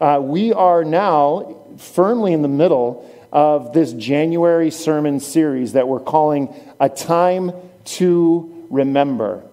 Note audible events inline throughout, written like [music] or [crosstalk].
Uh, we are now firmly in the middle of this January sermon series that we're calling A Time to Remember.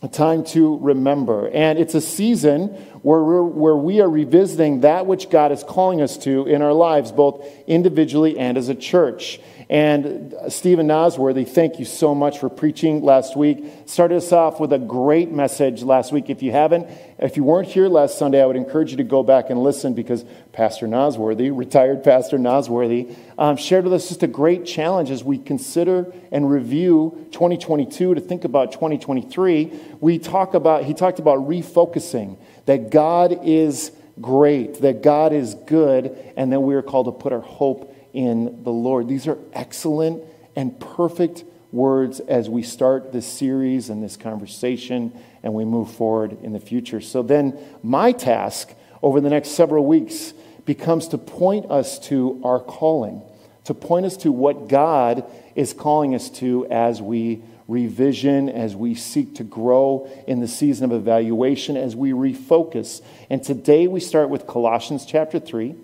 A time to remember. And it's a season where, where we are revisiting that which God is calling us to in our lives, both individually and as a church. And Stephen Nosworthy, thank you so much for preaching last week. Started us off with a great message last week. If you haven't, if you weren't here last Sunday, I would encourage you to go back and listen because Pastor Nosworthy, [laughs] retired Pastor Nosworthy, um, shared with us just a great challenge as we consider and review 2022 to think about 2023. We talk about, he talked about refocusing, that God is great, that God is good, and that we are called to put our hope in the Lord. These are excellent and perfect words as we start this series and this conversation and we move forward in the future. So then, my task over the next several weeks becomes to point us to our calling, to point us to what God is calling us to as we revision, as we seek to grow in the season of evaluation, as we refocus. And today we start with Colossians chapter 3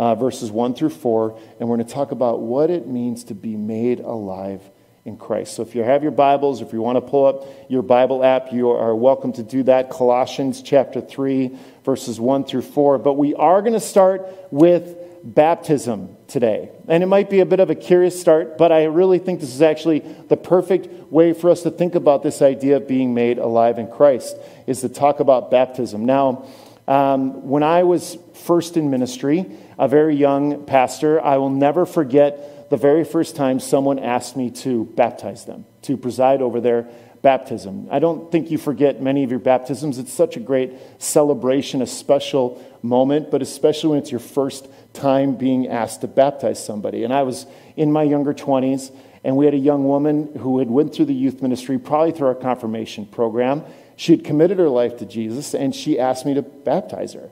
uh, verses 1 through 4, and we're going to talk about what it means to be made alive in Christ. So if you have your Bibles, if you want to pull up your Bible app, you are welcome to do that. Colossians chapter 3, verses 1 through 4. But we are going to start with baptism today. And it might be a bit of a curious start, but I really think this is actually the perfect way for us to think about this idea of being made alive in Christ, is to talk about baptism. Now, um, when I was first in ministry, a very young pastor, I will never forget the very first time someone asked me to baptize them, to preside over their baptism. I don't think you forget many of your baptisms. It's such a great celebration, a special moment, but especially when it's your first time being asked to baptize somebody. And I was in my younger 20s, and we had a young woman who had went through the youth ministry, probably through our confirmation program. She had committed her life to Jesus, and she asked me to baptize her.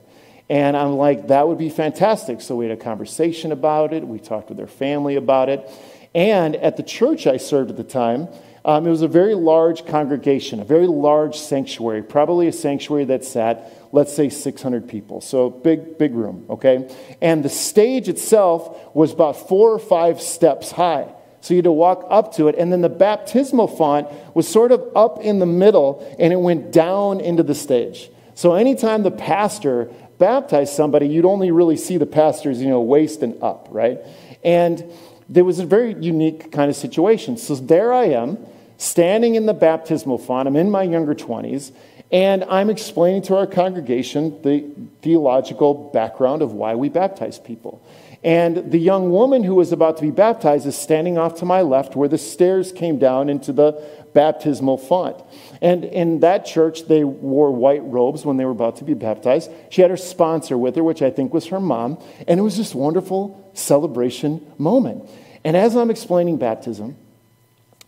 And I'm like, that would be fantastic. So we had a conversation about it. We talked with their family about it. And at the church I served at the time, um, it was a very large congregation, a very large sanctuary, probably a sanctuary that sat, let's say, 600 people. So big, big room, okay? And the stage itself was about four or five steps high. So you had to walk up to it. And then the baptismal font was sort of up in the middle and it went down into the stage. So anytime the pastor baptize somebody, you'd only really see the pastor's, you know, waist and up, right? And there was a very unique kind of situation. So there I am, standing in the baptismal font. I'm in my younger 20s, and I'm explaining to our congregation the theological background of why we baptize people. And the young woman who was about to be baptized is standing off to my left where the stairs came down into the baptismal font. And in that church, they wore white robes when they were about to be baptized. She had her sponsor with her, which I think was her mom. And it was this wonderful celebration moment. And as I'm explaining baptism,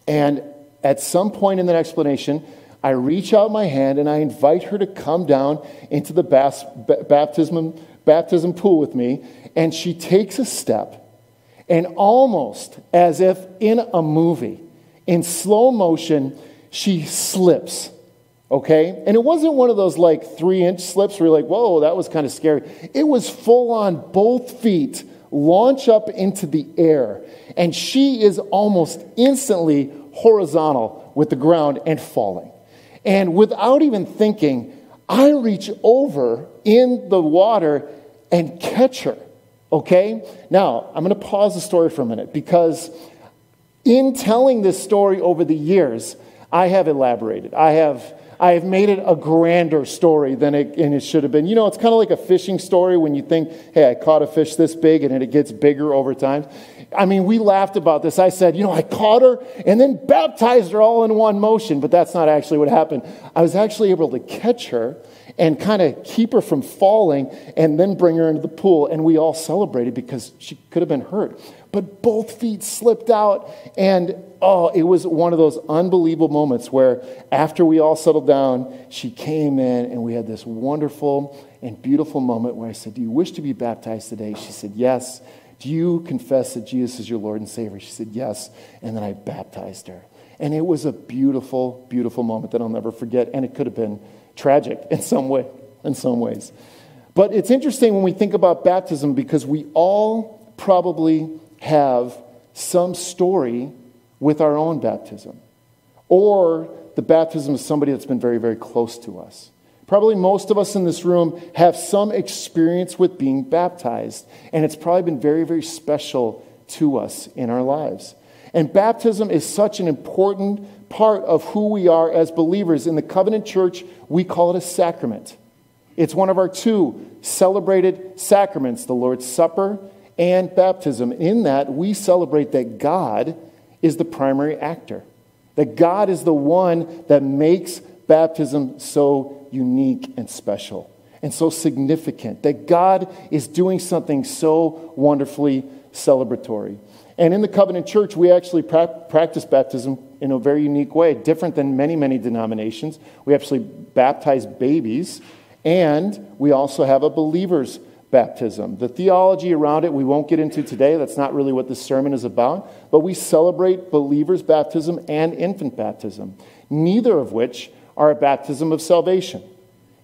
and at some point in that explanation, I reach out my hand and I invite her to come down into the baptism, baptism pool with me. And she takes a step, and almost as if in a movie, in slow motion, she slips. Okay? And it wasn't one of those like three inch slips where you're like, whoa, that was kind of scary. It was full on both feet launch up into the air. And she is almost instantly horizontal with the ground and falling. And without even thinking, I reach over in the water and catch her. Okay? Now, I'm going to pause the story for a minute because in telling this story over the years, I have elaborated. I have, I have made it a grander story than it, and it should have been. You know, it's kind of like a fishing story when you think, hey, I caught a fish this big and it gets bigger over time. I mean, we laughed about this. I said, you know, I caught her and then baptized her all in one motion, but that's not actually what happened. I was actually able to catch her and kind of keep her from falling and then bring her into the pool. And we all celebrated because she could have been hurt but both feet slipped out. And oh, it was one of those unbelievable moments where after we all settled down, she came in and we had this wonderful and beautiful moment where I said, Do you wish to be baptized today? She said, Yes. Do you confess that Jesus is your Lord and Savior? She said, Yes. And then I baptized her. And it was a beautiful, beautiful moment that I'll never forget. And it could have been tragic [laughs] in some way, in some ways. But it's interesting when we think about baptism because we all probably have some story with our own baptism or the baptism of somebody that's been very, very close to us. Probably most of us in this room have some experience with being baptized, and it's probably been very, very special to us in our lives. And baptism is such an important part of who we are as believers. In the covenant church, we call it a sacrament. It's one of our two celebrated sacraments, the Lord's Supper and baptism. In that, we celebrate that God is the primary actor, that God is the one that makes baptism so unique and special and so significant, that God is doing something so wonderfully celebratory. And in the covenant church, we actually pra- practice baptism in a very unique way, different than many, many denominations. We actually baptize babies and we also have a believer's baptism. The theology around it we won't get into today. That's not really what this sermon is about. But we celebrate believer's baptism and infant baptism, neither of which are a baptism of salvation.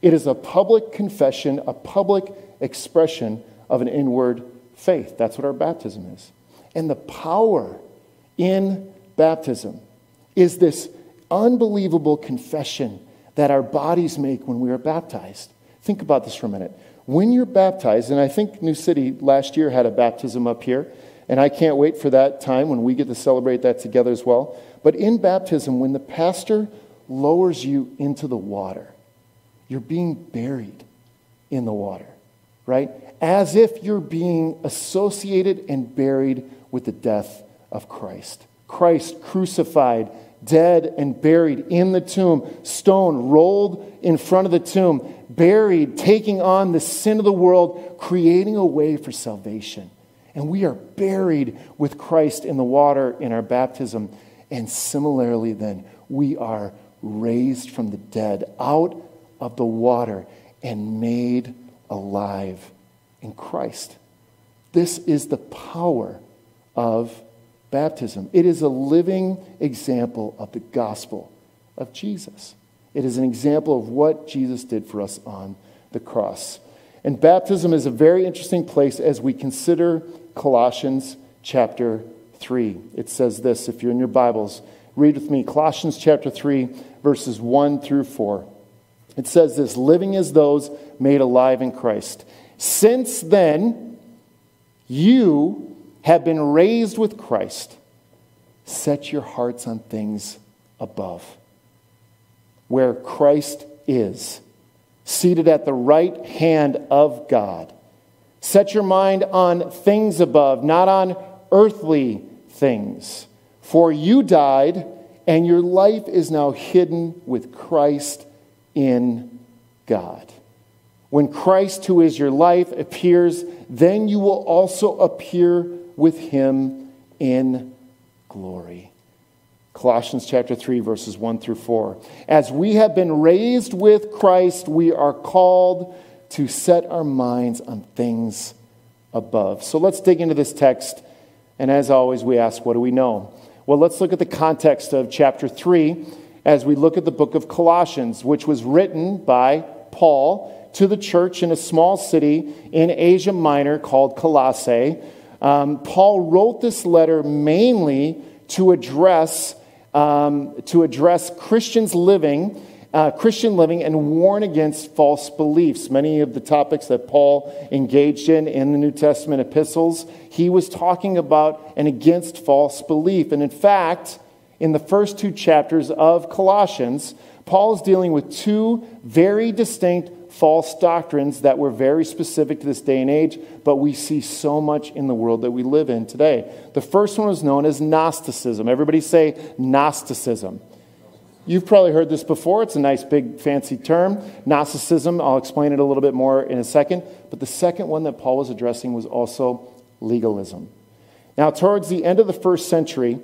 It is a public confession, a public expression of an inward faith. That's what our baptism is. And the power in baptism is this unbelievable confession that our bodies make when we are baptized. Think about this for a minute. When you're baptized, and I think New City last year had a baptism up here, and I can't wait for that time when we get to celebrate that together as well. But in baptism, when the pastor lowers you into the water, you're being buried in the water, right? As if you're being associated and buried with the death of Christ. Christ crucified dead and buried in the tomb, stone rolled in front of the tomb, buried, taking on the sin of the world, creating a way for salvation. And we are buried with Christ in the water in our baptism. And similarly, then, we are raised from the dead out of the water and made alive in Christ. This is the power of baptism. It is a living example of the gospel of Jesus. It is an example of what Jesus did for us on the cross. And baptism is a very interesting place as we consider Colossians chapter 3. It says this, if you're in your Bibles, read with me Colossians chapter 3, verses 1 through 4. It says this living as those made alive in Christ. Since then, you have been raised with Christ, set your hearts on things above, where Christ is, seated at the right hand of God. Set your mind on things above, not on earthly things. For you died, and your life is now hidden with Christ in God. When Christ, who is your life, appears, then you will also appear with him in glory. Colossians chapter 3, verses 1 through 4. As we have been raised with Christ, we are called to set our minds on things above. So let's dig into this text. And as always, we ask, what do we know? Well, let's look at the context of chapter 3 as we look at the book of Colossians, which was written by Paul to the church in a small city in Asia Minor called Colossae um, Paul wrote this letter mainly to address, um, to address Christians living, uh, Christian living, and warn against false beliefs. Many of the topics that Paul engaged in in the New Testament epistles, he was talking about and against false belief. And in fact, in the first two chapters of Colossians, Paul is dealing with two very distinct false doctrines that were very specific to this day and age, but we see so much in the world that we live in today. The first one was known as Gnosticism. Everybody say Gnosticism. You've probably heard this before. It's a nice, big, fancy term. Gnosticism, I'll explain it a little bit more in a second. But the second one that Paul was addressing was also legalism. Now, towards the end of the first century,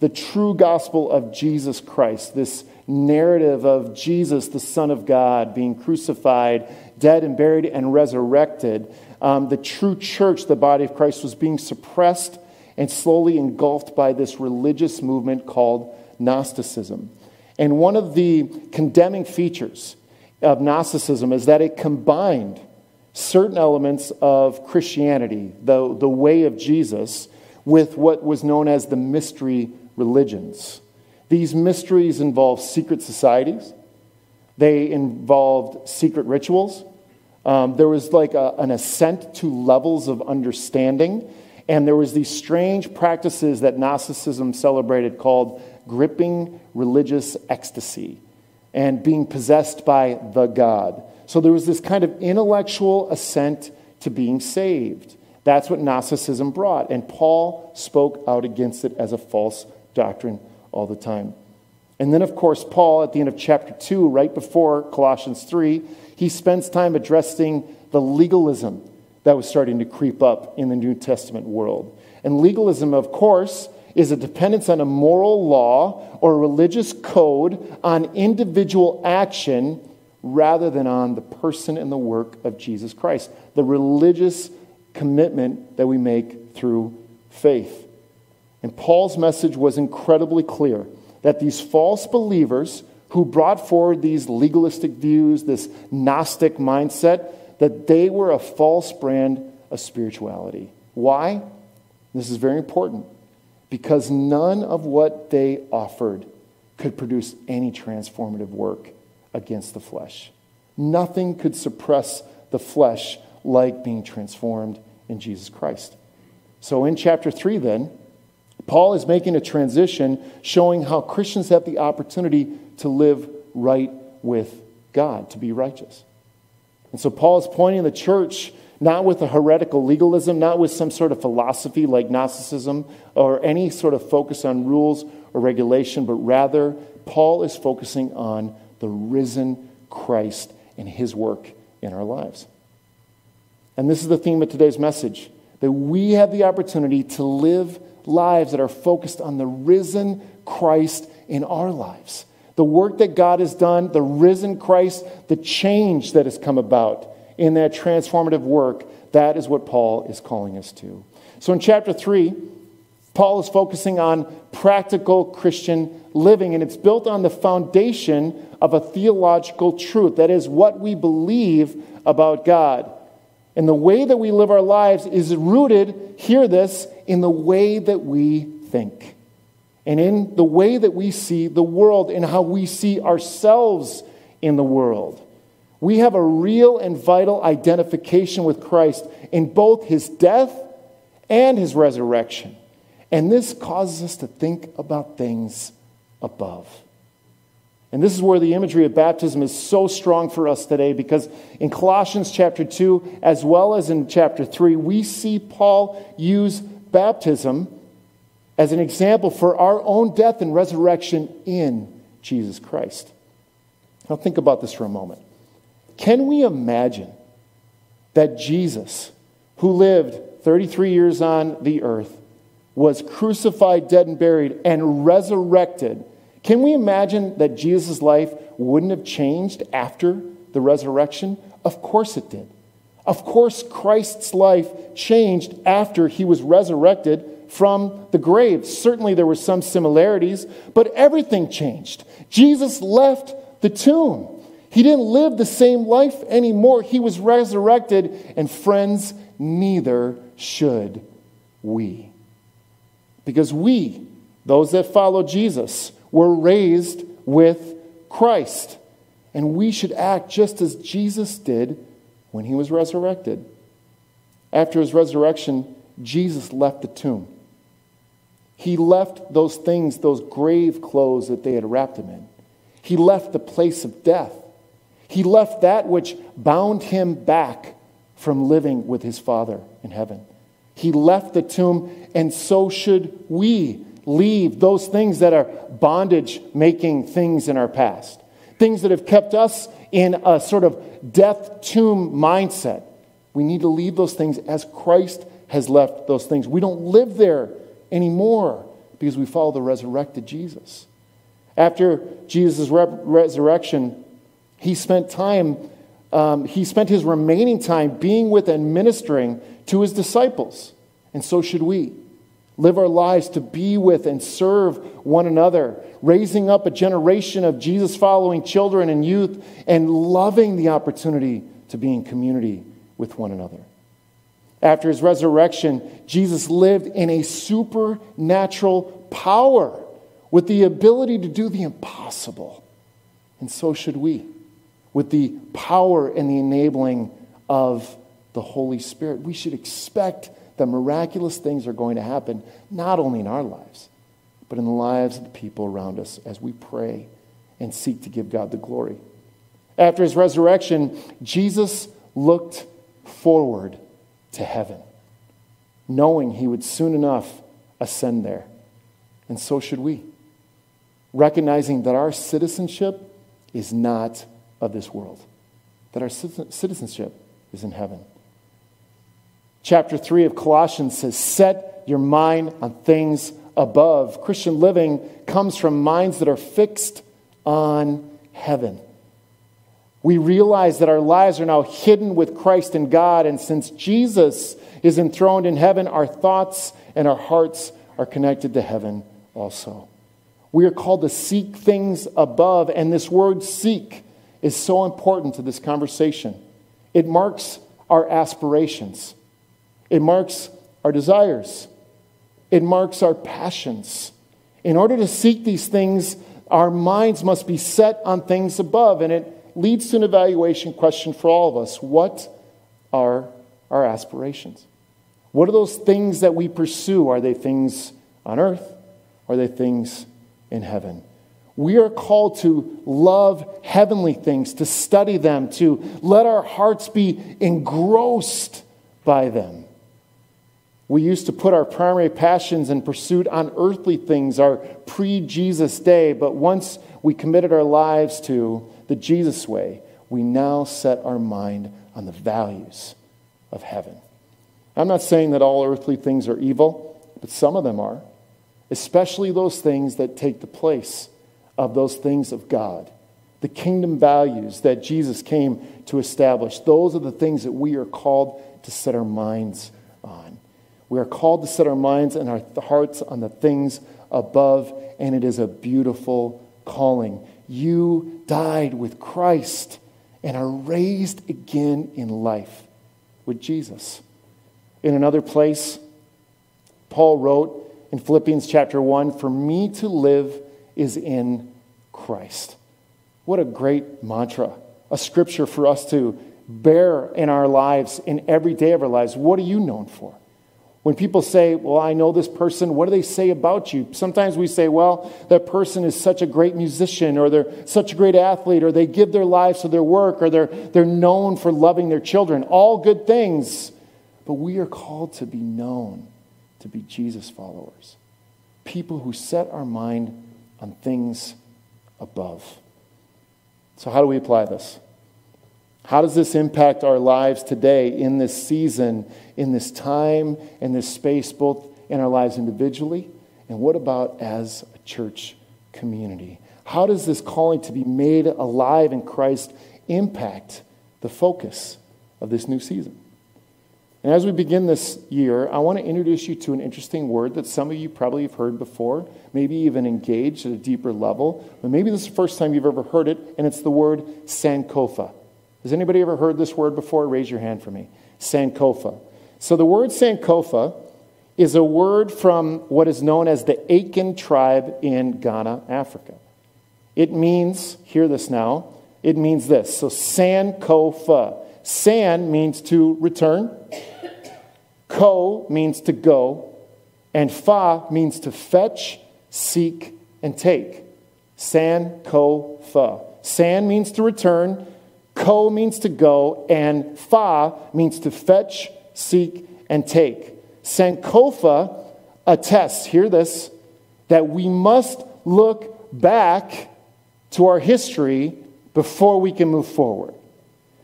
the true gospel of Jesus Christ, this narrative of Jesus, the Son of God, being crucified, dead and buried and resurrected, um, the true church, the body of Christ, was being suppressed and slowly engulfed by this religious movement called Gnosticism. And one of the condemning features of Gnosticism is that it combined certain elements of Christianity, the, the way of Jesus, with what was known as the mystery religions. These mysteries involved secret societies, they involved secret rituals. Um, there was like a, an ascent to levels of understanding, and there was these strange practices that Gnosticism celebrated called gripping religious ecstasy and being possessed by the God. So there was this kind of intellectual ascent to being saved. That's what Gnosticism brought. And Paul spoke out against it as a false doctrine all the time. And then, of course, Paul, at the end of chapter 2, right before Colossians 3, he spends time addressing the legalism that was starting to creep up in the New Testament world. And legalism, of course, is a dependence on a moral law or a religious code on individual action rather than on the person and the work of Jesus Christ. The religious commitment that we make through faith. And Paul's message was incredibly clear that these false believers who brought forward these legalistic views, this Gnostic mindset, that they were a false brand of spirituality. Why? This is very important. Because none of what they offered could produce any transformative work against the flesh. Nothing could suppress the flesh like being transformed in Jesus Christ. So in chapter 3, then, Paul is making a transition showing how Christians have the opportunity to live right with God, to be righteous. And so Paul is pointing the church not with a heretical legalism, not with some sort of philosophy like Gnosticism or any sort of focus on rules or regulation, but rather Paul is focusing on the risen Christ and his work in our lives. And this is the theme of today's message that we have the opportunity to live lives that are focused on the risen Christ in our lives. The work that God has done, the risen Christ, the change that has come about in that transformative work, that is what Paul is calling us to. So in chapter 3, Paul is focusing on practical Christian living, and it's built on the foundation of a theological truth. That is, what we believe about God. And the way that we live our lives is rooted, hear this, in the way that we think and in the way that we see the world and how we see ourselves in the world. We have a real and vital identification with Christ in both his death and his resurrection. And this causes us to think about things above. And this is where the imagery of baptism is so strong for us today because in Colossians chapter 2, as well as in chapter 3, we see Paul use baptism as an example for our own death and resurrection in Jesus Christ. Now, think about this for a moment. Can we imagine that Jesus, who lived 33 years on the earth, was crucified, dead, and buried, and resurrected? Can we imagine that Jesus' life wouldn't have changed after the resurrection? Of course it did. Of course, Christ's life changed after he was resurrected from the grave. Certainly, there were some similarities, but everything changed. Jesus left the tomb. He didn't live the same life anymore. He was resurrected, and friends, neither should we. Because we, those that follow Jesus, were raised with Christ. And we should act just as Jesus did when he was resurrected. After his resurrection, Jesus left the tomb. He left those things, those grave clothes that they had wrapped him in. He left the place of death. He left that which bound him back from living with his Father in heaven. He left the tomb, and so should we leave those things that are bondage making things in our past, things that have kept us in a sort of death tomb mindset. We need to leave those things as Christ has left those things. We don't live there anymore because we follow the resurrected Jesus. After Jesus' re- resurrection, he spent time, um, he spent his remaining time being with and ministering to his disciples. And so should we live our lives to be with and serve one another, raising up a generation of Jesus following children and youth, and loving the opportunity to be in community with one another. After his resurrection, Jesus lived in a supernatural power with the ability to do the impossible. And so should we, with the power and the enabling of the Holy Spirit. We should expect that miraculous things are going to happen, not only in our lives, but in the lives of the people around us as we pray and seek to give God the glory. After his resurrection, Jesus looked forward to heaven, knowing he would soon enough ascend there. And so should we, recognizing that our citizenship is not of this world, that our citizenship is in heaven. Chapter 3 of Colossians says, Set your mind on things above. Christian living comes from minds that are fixed on heaven. We realize that our lives are now hidden with Christ in God, and since Jesus is enthroned in heaven, our thoughts and our hearts are connected to heaven also. We are called to seek things above, and this word seek is so important to this conversation. It marks our aspirations, it marks our desires, it marks our passions. In order to seek these things, our minds must be set on things above, and it leads to an evaluation question for all of us. What are our aspirations? What are those things that we pursue? Are they things on earth? Are they things in heaven? We are called to love heavenly things, to study them, to let our hearts be engrossed by them. We used to put our primary passions and pursuit on earthly things, our pre Jesus day, but once we committed our lives to the Jesus way, we now set our mind on the values of heaven. I'm not saying that all earthly things are evil, but some of them are, especially those things that take the place of those things of God. The kingdom values that Jesus came to establish, those are the things that we are called to set our minds. We are called to set our minds and our hearts on the things above, and it is a beautiful calling. You died with Christ and are raised again in life with Jesus. In another place, Paul wrote in Philippians chapter 1 For me to live is in Christ. What a great mantra, a scripture for us to bear in our lives, in every day of our lives. What are you known for? When people say, Well, I know this person, what do they say about you? Sometimes we say, Well, that person is such a great musician, or they're such a great athlete, or they give their lives to their work, or they're, they're known for loving their children. All good things. But we are called to be known to be Jesus followers, people who set our mind on things above. So, how do we apply this? How does this impact our lives today in this season, in this time, in this space, both in our lives individually and what about as a church community? How does this calling to be made alive in Christ impact the focus of this new season? And as we begin this year, I want to introduce you to an interesting word that some of you probably have heard before, maybe even engaged at a deeper level, but maybe this is the first time you've ever heard it, and it's the word Sankofa. Has anybody ever heard this word before? Raise your hand for me. Sankofa. So the word Sankofa is a word from what is known as the Akan tribe in Ghana, Africa. It means, hear this now, it means this. So Sankofa. San means to return, Ko means to go, and Fa means to fetch, seek, and take. San, Ko, Fa. San means to return, Ko means to go, and Fa means to fetch, seek, and take. Sankofa attests, hear this, that we must look back to our history before we can move forward.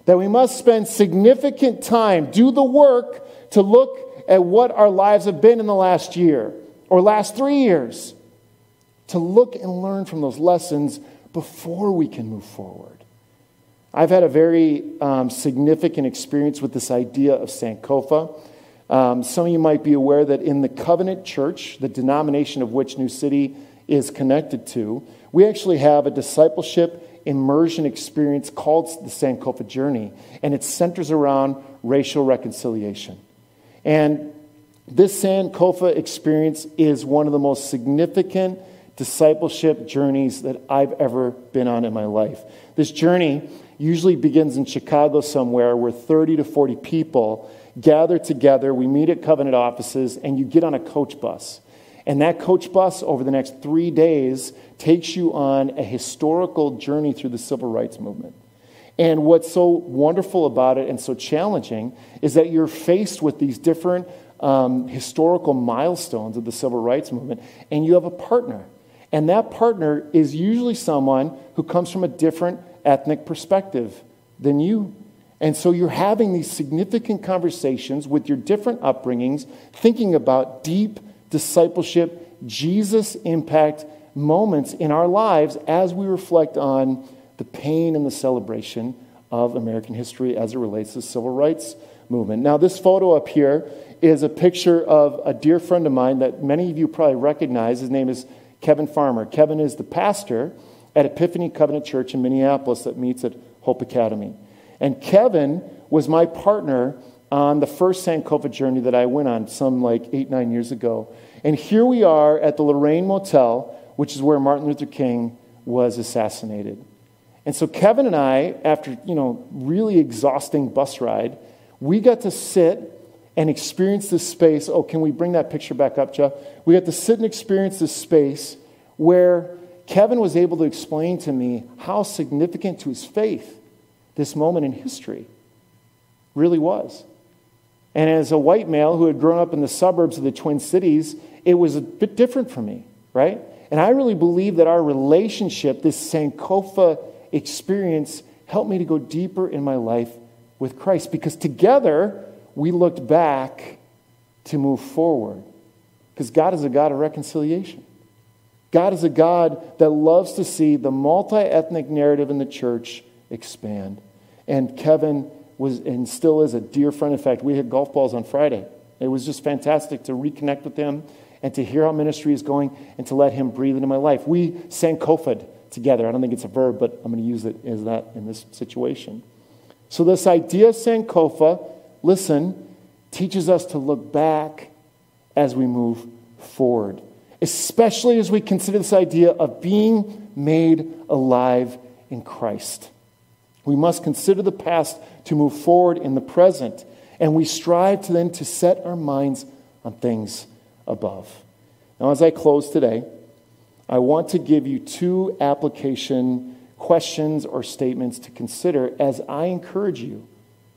That we must spend significant time, do the work to look at what our lives have been in the last year or last three years, to look and learn from those lessons before we can move forward. I've had a very um, significant experience with this idea of Sankofa. Um, some of you might be aware that in the Covenant Church, the denomination of which New City is connected to, we actually have a discipleship immersion experience called the Sankofa Journey, and it centers around racial reconciliation. And this Sankofa experience is one of the most significant discipleship journeys that I've ever been on in my life. This journey usually begins in Chicago somewhere where 30 to 40 people gather together. We meet at Covenant offices, and you get on a coach bus. And that coach bus, over the next three days, takes you on a historical journey through the civil rights movement. And what's so wonderful about it and so challenging is that you're faced with these different um, historical milestones of the civil rights movement, and you have a partner. And that partner is usually someone who comes from a different ethnic perspective than you. And so you're having these significant conversations with your different upbringings, thinking about deep discipleship, Jesus impact moments in our lives as we reflect on the pain and the celebration of American history as it relates to the civil rights movement. Now, this photo up here is a picture of a dear friend of mine that many of you probably recognize. His name is Kevin Farmer. Kevin is the pastor at Epiphany Covenant Church in Minneapolis that meets at Hope Academy. And Kevin was my partner on the first Sankofa journey that I went on some like eight, nine years ago. And here we are at the Lorraine Motel, which is where Martin Luther King was assassinated. And so Kevin and I, after, you know, really exhausting bus ride, we got to sit and experience this space. Oh, can we bring that picture back up, Jeff? We got to sit and experience this space where Kevin was able to explain to me how significant to his faith this moment in history really was. And as a white male who had grown up in the suburbs of the Twin Cities, it was a bit different for me, right? And I really believe that our relationship, this Sankofa experience, helped me to go deeper in my life with Christ because together we looked back to move forward. Because God is a God of reconciliation. God is a God that loves to see the multi ethnic narrative in the church expand. And Kevin was and still is a dear friend. In fact, we had golf balls on Friday. It was just fantastic to reconnect with him and to hear how ministry is going and to let him breathe into my life. We sankofed together. I don't think it's a verb, but I'm going to use it as that in this situation. So, this idea of Sankofa, listen, teaches us to look back as we move forward especially as we consider this idea of being made alive in Christ. We must consider the past to move forward in the present, and we strive to then to set our minds on things above. Now, as I close today, I want to give you two application questions or statements to consider as I encourage you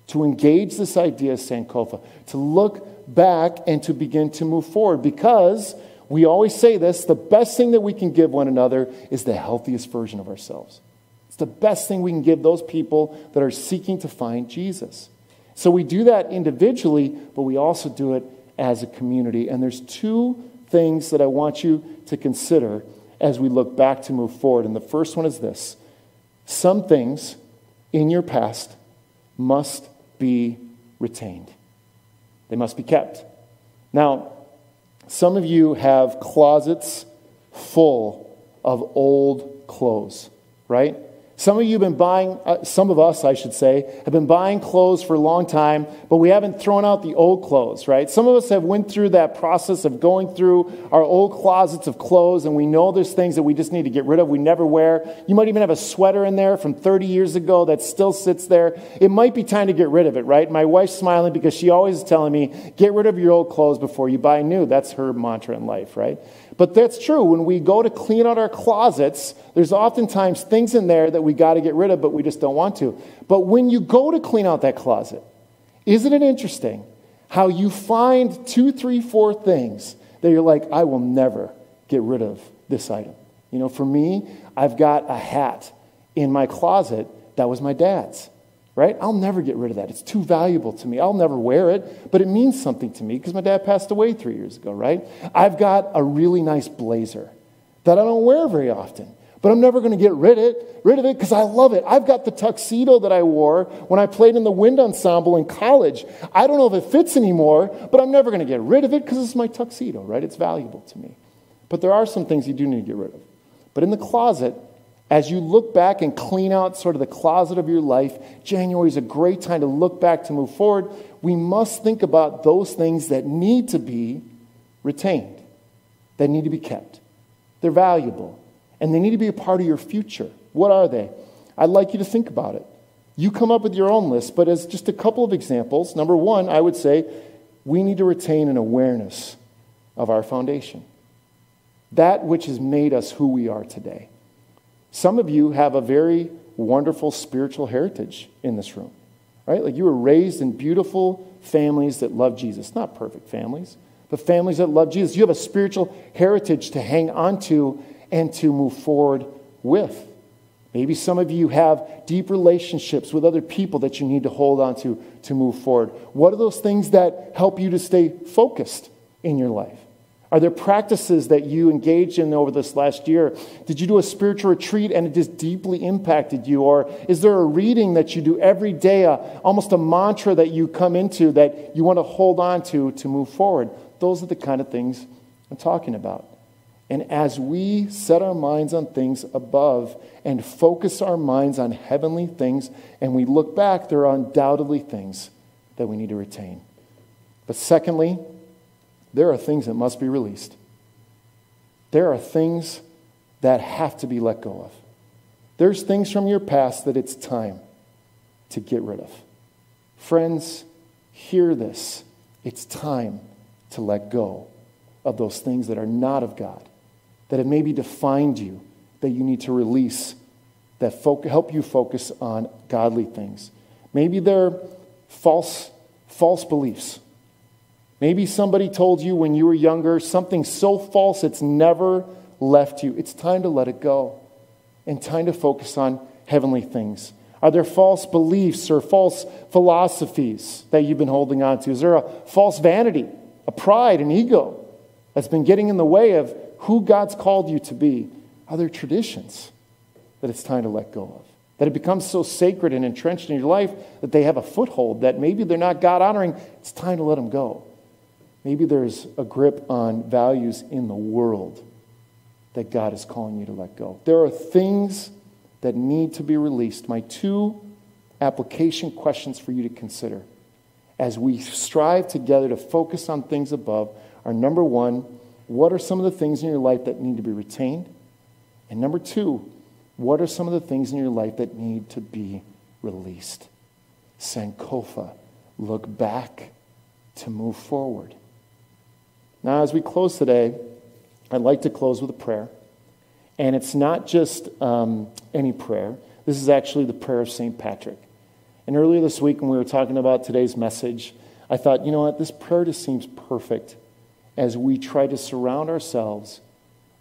to engage this idea of Sankofa, to look back and to begin to move forward because we always say this the best thing that we can give one another is the healthiest version of ourselves. It's the best thing we can give those people that are seeking to find Jesus. So we do that individually, but we also do it as a community. And there's two things that I want you to consider as we look back to move forward. And the first one is this some things in your past must be retained, they must be kept. Now, some of you have closets full of old clothes, right? Some of you have been buying, uh, some of us, I should say, have been buying clothes for a long time, but we haven't thrown out the old clothes, right? Some of us have went through that process of going through our old closets of clothes, and we know there's things that we just need to get rid of, we never wear. You might even have a sweater in there from 30 years ago that still sits there. It might be time to get rid of it, right? My wife's smiling because she always is telling me, get rid of your old clothes before you buy new. That's her mantra in life, right? But that's true. When we go to clean out our closets, there's oftentimes things in there that we got to get rid of, but we just don't want to. But when you go to clean out that closet, isn't it interesting how you find two, three, four things that you're like, I will never get rid of this item? You know, for me, I've got a hat in my closet that was my dad's right? I'll never get rid of that. It's too valuable to me. I'll never wear it, but it means something to me because my dad passed away three years ago, right? I've got a really nice blazer that I don't wear very often, but I'm never going to get rid of it, rid of it because I love it. I've got the tuxedo that I wore when I played in the wind ensemble in college. I don't know if it fits anymore, but I'm never going to get rid of it because it's my tuxedo, right? It's valuable to me. But there are some things you do need to get rid of. But in the closet, As you look back and clean out sort of the closet of your life, January is a great time to look back to move forward. We must think about those things that need to be retained, that need to be kept. They're valuable, and they need to be a part of your future. What are they? I'd like you to think about it. You come up with your own list, but as just a couple of examples, number one, I would say we need to retain an awareness of our foundation, that which has made us who we are today. Some of you have a very wonderful spiritual heritage in this room, right? Like you were raised in beautiful families that love Jesus. Not perfect families, but families that love Jesus. You have a spiritual heritage to hang on to and to move forward with. Maybe some of you have deep relationships with other people that you need to hold on to to move forward. What are those things that help you to stay focused in your life? Are there practices that you engaged in over this last year? Did you do a spiritual retreat and it just deeply impacted you? Or is there a reading that you do every day, a, almost a mantra that you come into that you want to hold on to to move forward? Those are the kind of things I'm talking about. And as we set our minds on things above and focus our minds on heavenly things, and we look back, there are undoubtedly things that we need to retain. But secondly, there are things that must be released. There are things that have to be let go of. There's things from your past that it's time to get rid of. Friends, hear this. It's time to let go of those things that are not of God, that have maybe defined you, that you need to release, that fo- help you focus on godly things. Maybe they're false, false beliefs Maybe somebody told you when you were younger something so false it's never left you. It's time to let it go and time to focus on heavenly things. Are there false beliefs or false philosophies that you've been holding on to? Is there a false vanity, a pride, an ego that's been getting in the way of who God's called you to be? Are there traditions that it's time to let go of? That it becomes so sacred and entrenched in your life that they have a foothold, that maybe they're not God honoring? It's time to let them go. Maybe there's a grip on values in the world that God is calling you to let go. There are things that need to be released. My two application questions for you to consider as we strive together to focus on things above are number one, what are some of the things in your life that need to be retained? And number two, what are some of the things in your life that need to be released? Sankofa, look back to move forward. Now, as we close today, I'd like to close with a prayer. And it's not just um, any prayer, this is actually the prayer of St. Patrick. And earlier this week, when we were talking about today's message, I thought, you know what, this prayer just seems perfect as we try to surround ourselves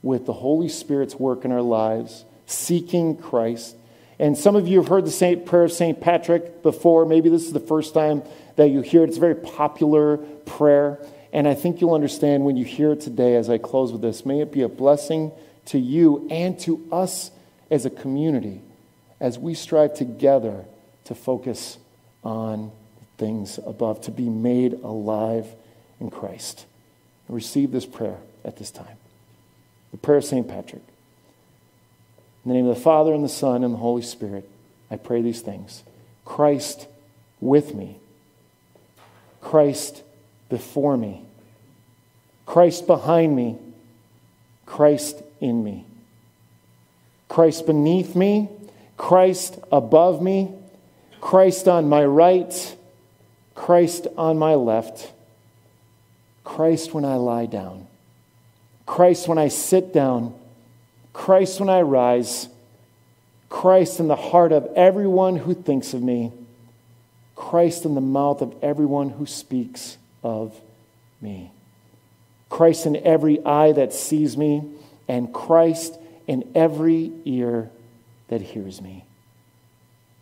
with the Holy Spirit's work in our lives, seeking Christ. And some of you have heard the Saint, prayer of St. Patrick before. Maybe this is the first time that you hear it. It's a very popular prayer. And I think you'll understand when you hear it today as I close with this. May it be a blessing to you and to us as a community as we strive together to focus on things above, to be made alive in Christ. And receive this prayer at this time. The prayer of St. Patrick. In the name of the Father, and the Son, and the Holy Spirit, I pray these things. Christ with me. Christ before me, Christ behind me, Christ in me, Christ beneath me, Christ above me, Christ on my right, Christ on my left, Christ when I lie down, Christ when I sit down, Christ when I rise, Christ in the heart of everyone who thinks of me, Christ in the mouth of everyone who speaks of me. Christ in every eye that sees me, and Christ in every ear that hears me.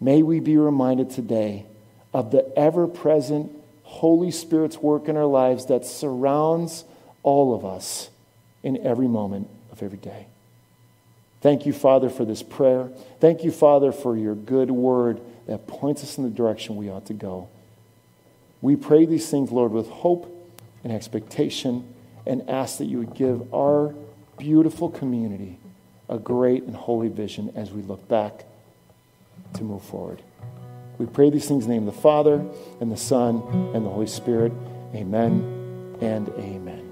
May we be reminded today of the ever present Holy Spirit's work in our lives that surrounds all of us in every moment of every day. Thank you, Father, for this prayer. Thank you, Father, for your good word that points us in the direction we ought to go. We pray these things, Lord, with hope and expectation and ask that you would give our beautiful community a great and holy vision as we look back to move forward. We pray these things in the name of the Father, and the Son, and the Holy Spirit. Amen and amen.